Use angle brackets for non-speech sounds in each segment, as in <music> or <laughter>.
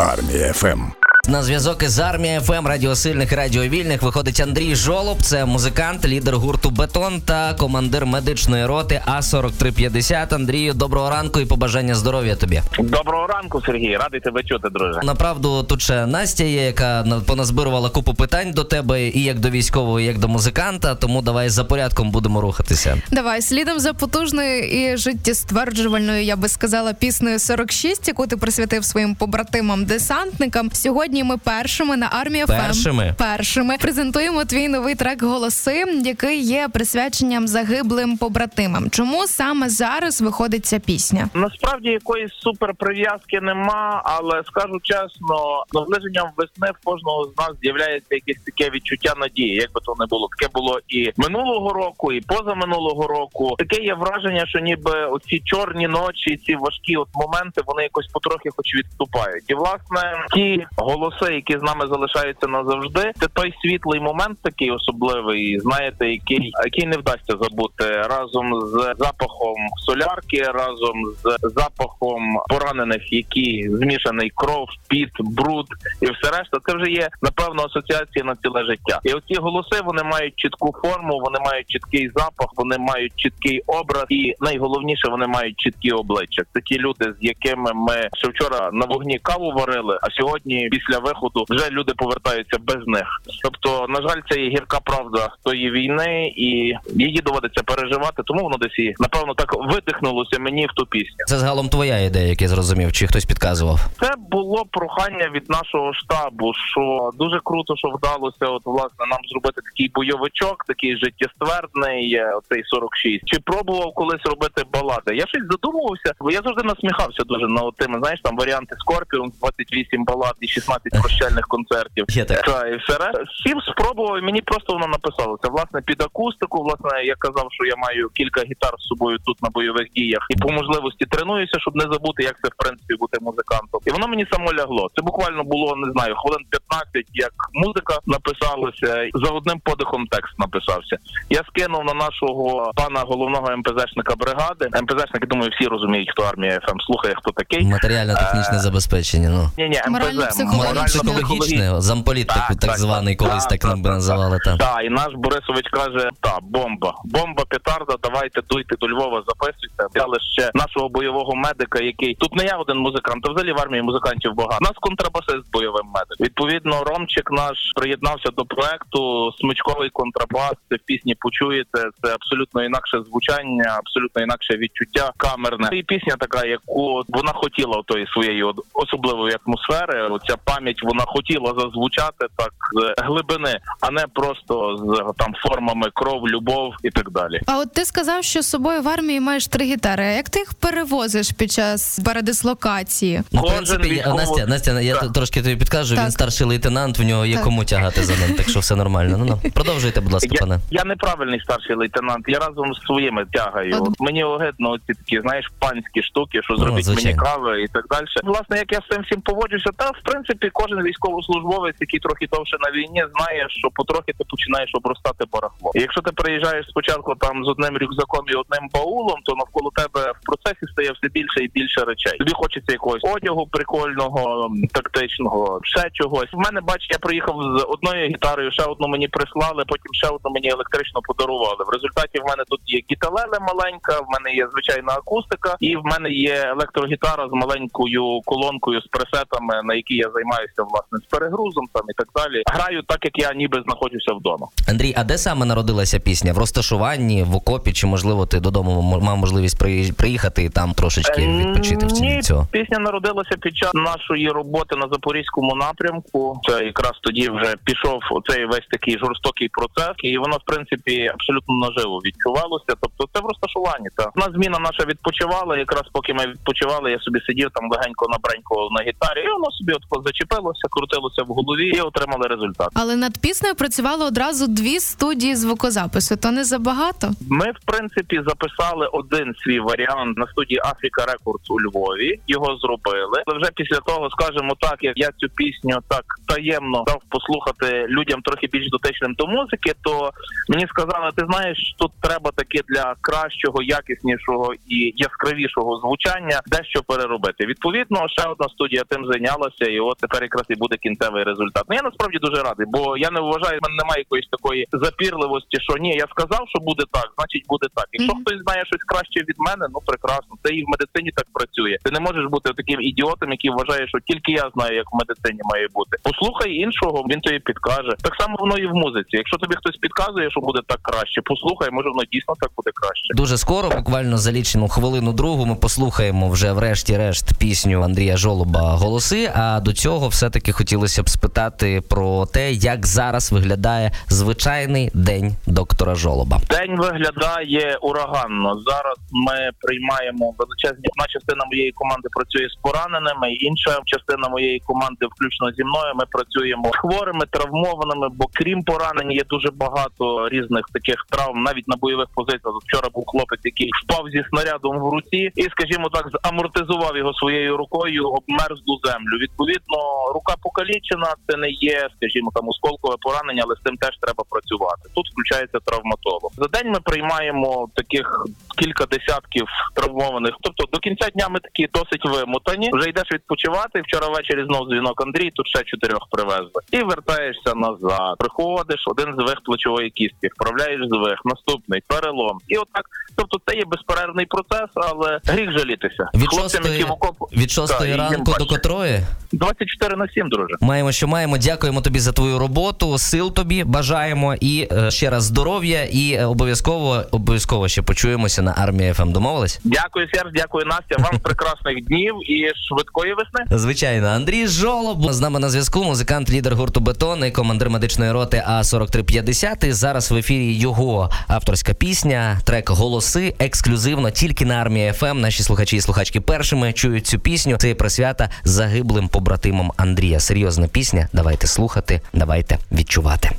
Армія ФМ. На зв'язок із армія ФМ радіосильних радіовільних виходить Андрій Жолоб. Це музикант, лідер гурту Бетон та командир медичної роти А 4350 Андрію, доброго ранку і побажання здоров'я тобі. Доброго ранку, Сергій. Радий тебе чути, друже. Направду тут ще Настя є, яка поназбирувала купу питань до тебе і як до військового, і як до музиканта. Тому давай за порядком будемо рухатися. Давай слідом за потужною і життєстверджувальною, я би сказала, піснею 46, яку ти присвятив своїм побратимам десантникам. Сьогодні сьогодні ми першими на армія першими. першими презентуємо твій новий трек Голоси, який є присвяченням загиблим побратимам. Чому саме зараз виходить ця пісня? Насправді якоїсь супер прив'язки нема, але скажу чесно, наближенням весни в кожного з нас з'являється якесь таке відчуття надії. Як би то не було, таке було і минулого року, і позаминулого року. Таке є враження, що ніби оці чорні ночі, ці важкі от моменти, вони якось потрохи, хоч відступають. І власне ті голоси голоси, які з нами залишаються назавжди. Це той світлий момент, такий особливий, знаєте, який який не вдасться забути разом з запахом солярки, разом з запахом поранених, які змішаний кров, піт, бруд і все решта. Це вже є напевно асоціація на ціле життя. І оці голоси вони мають чітку форму, вони мають чіткий запах, вони мають чіткий образ, і найголовніше вони мають чіткі обличчя. Це ті люди, з якими ми ще вчора на вогні каву варили, а сьогодні після виходу вже люди повертаються без них. Тобто, на жаль, це є гірка правда тої війни, і її доводиться переживати. Тому воно десь і напевно так видихнулося мені в ту пісню. Це загалом твоя ідея, як я зрозумів, чи хтось підказував? Це було прохання від нашого штабу. Що дуже круто, що вдалося, от власне нам зробити такий бойовичок, такий життєствердний. Е, оцей 46. Чи пробував колись робити балади? Я щось задумувався, бо я завжди насміхався дуже на тими, знаєш, там варіанти Скорпіон, 28 балад і 16 прощальних концертів. Є так. Та, і все решта. Всім спробував, і мені просто воно написалося. Власне, під акустику, власне, я казав, що я маю кілька гітар з собою тут на бойових діях, і по можливості тренуюся, щоб не забути, як це в принципі бути музикантом. І воно мені само лягло. Це буквально було не знаю, хвилин 15, як музика написалася, за одним подихом текст написався. Я скинув на нашого пана головного МПЗшника бригади. МПЗшники, думаю, всі розуміють, хто армія ФМ слухає, хто такий. Матеріально-технічне е, забезпечення. Ну ні, ні, МПЗ психологічне, замполіт так, так, так званий, колись так, так би називали. Так, та, і наш Борисович каже: та бомба, бомба, петарда, давайте дуйте до Львова, записуйте. Дали ще нашого бойового медика, який тут не я один музикант, а взагалі в армії музикантів багато. У Нас контрабасист бойовим медиком. Відповідно, Ромчик наш приєднався до проекту. Смичковий контрабас. Це пісні почуєте. Це абсолютно інакше звучання, абсолютно інакше відчуття камерне. І пісня така, яку вона хотіла тої своєї особливої атмосфери. Оця пам'ять вона хотіла зазвучати так з глибини, а не просто з там формами кров, любов і так далі. А от ти сказав, що з собою в армії маєш три гітари. А Як ти їх перевозиш під час передислокації? Ну, в принципі, військово... Настя, Настя, я так. трошки тобі підкажу. Так. Він старший лейтенант, в нього є так. кому тягати за ним, так що все нормально. Ну ну продовжуйте, будь ласка, я, пане. Я неправильний старший лейтенант. Я разом з своїми тягаю. От. Мені огидно ці такі, знаєш, панські штуки, що ну, мені кави і так далі. Власне, як я з цим всім поводжуся, та в принципі кожен військовослужбовець, який трохи довше на війні, знає, що потрохи ти починаєш обростати барахло. І Якщо ти приїжджаєш спочатку там з одним рюкзаком і одним баулом, то навколо тебе в процесі стає все більше і більше речей. Тобі хочеться якогось одягу прикольного, тактичного, ще чогось. В мене бач, я приїхав з одною гітарою, ще одну мені прислали, потім ще одну мені електрично подарували. В результаті в мене тут є гіталеле маленька, в мене є звичайна акустика, і в мене є електрогітара з маленькою колонкою з пресетами, на якій я займаюся власне з перегрузом там і так далі. Граю так, як я ніби знаходжуся вдома. Андрій, а де саме народилася пісня? В розташуванні, в окопі, чи можливо ти додому мав можливість приїхати і там трошечки е, відпочити в ціні цього? Пісня народилася під час нашої роботи на запорізькому напрямку. Це якраз тоді вже пішов оцей весь такий жорстокий процес, і воно в принципі абсолютно наживо відчувалося. Тобто, це в розташуванні. Та одна зміна наша відпочивала. Якраз поки ми відпочивали, я собі сидів там легенько набренько на гітарі, і воно собі от зачепило крутилося, крутилося в голові і отримали результат. Але над піснею працювало одразу дві студії звукозапису. То не забагато. Ми в принципі записали один свій варіант на студії Africa Records у Львові. Його зробили. Але вже після того, скажімо так, як я цю пісню так таємно дав послухати людям трохи більш дотичним до музики, то мені сказали, ти знаєш, тут треба таки для кращого, якіснішого і яскравішого звучання дещо переробити. Відповідно, ще одна студія тим зайнялася, і от тепер якраз і буде кінцевий результат. Ну я насправді дуже радий, бо я не вважаю, в мене немає якоїсь такої запірливості, що ні, я сказав, що буде так, значить буде так. Якщо Мгм. хтось знає щось краще від мене, ну прекрасно. Це і в медицині так працює. Ти не можеш бути таким ідіотом, який вважає, що тільки я знаю, як в медицині має бути. Послухай іншого, він тобі підкаже. Так само воно і в музиці. Якщо тобі хтось підказує, що буде так краще, послухай, може воно дійсно так буде краще. Дуже скоро, буквально за лічену хвилину другу, ми послухаємо вже врешті-решт пісню Андрія Жолоба голоси. А до цього все-таки хотілося б спитати про те, як зараз виглядає звичайний день доктора Жолоба. День виглядає ураганно. Зараз ми приймаємо величезні. Одна частина моєї команди працює з пораненими, інша частина моєї команди, включно зі мною, ми працюємо з хворими, травмованими. Бо крім поранень, є дуже багато різних таких травм, навіть на бойових позиціях. Вчора був хлопець, який впав зі снарядом в руці, і, скажімо так, замортизував його своєю рукою об мерзлу землю. Відповідно, рука покалічена. Це не є, скажімо, там осколкове поранення, але з цим теж треба працювати. Тут включається травматолог. За день ми приймаємо таких кілька десятків травмованих. Тобто до кінця дня ми такі досить вимотані. Вже йдеш відпочивати. Вчора ввечері знов дзвінок Андрій. Тут ще чотирьох привезли. І вертаєшся назад. Приходиш один звих плечової кістки, вправляєш звих, наступний перелом. І отак. Тобто це є безперервний процес, але гріх жалітися. Від Хлопцям, шостої, які в окопу від шостої Так, ранку до котрої 24 на 7, друже. маємо, що маємо. Дякуємо тобі за твою роботу. Сил тобі бажаємо і е, ще раз здоров'я. І е, обов'язково обов'язково ще почуємося на армії ФМ. Домовились? Дякую, Серж, дякую, Настя. Вам <laughs> прекрасних днів і швидкої весни. Звичайно, Андрій Жолоб з нами на зв'язку. Музикант, лідер гурту Бетон і командир медичної роти А 4350 І Зараз в ефірі його авторська пісня, трек Голоси ексклюзивно тільки на армії ФМ. Наші слухачі і слухачки першими чують цю пісню. Це присвята загиблим побратимам Андрія. Серйозна пісня. Давайте слухати, давайте відчувати.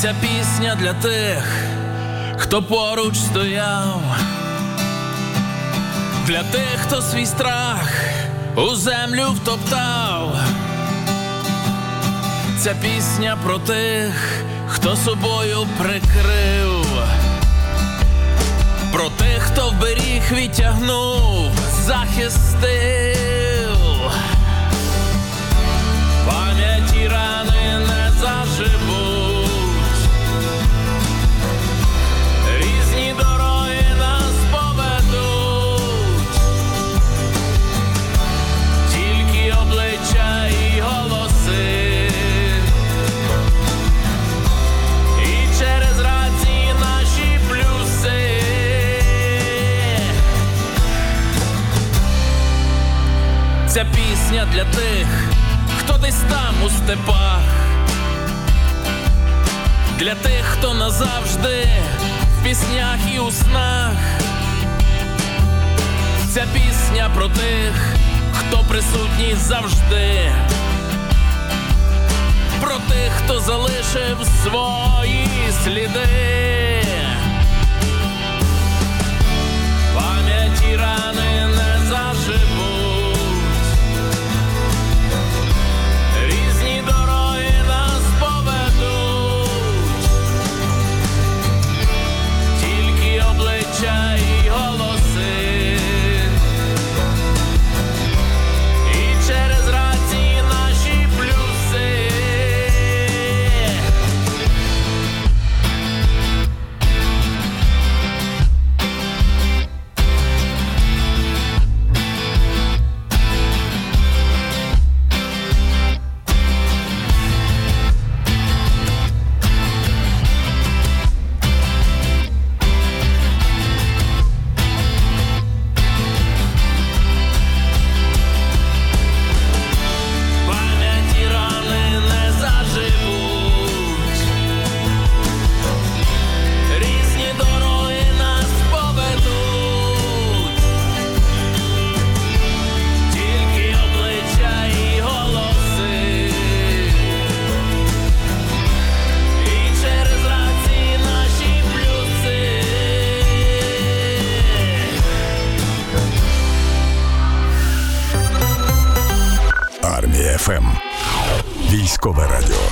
Ця пісня для тих, хто поруч стояв, для тих, хто свій страх у землю втоптав. Ця пісня про тих, хто собою прикрив, про тих, хто вберіг, відтягнув, захистив. Ця пісня для тих, хто десь там у степах, для тих, хто назавжди в піснях і у снах. Ця пісня про тих, хто присутній завжди, про тих, хто залишив свої сліди. Обов'язкове радіо.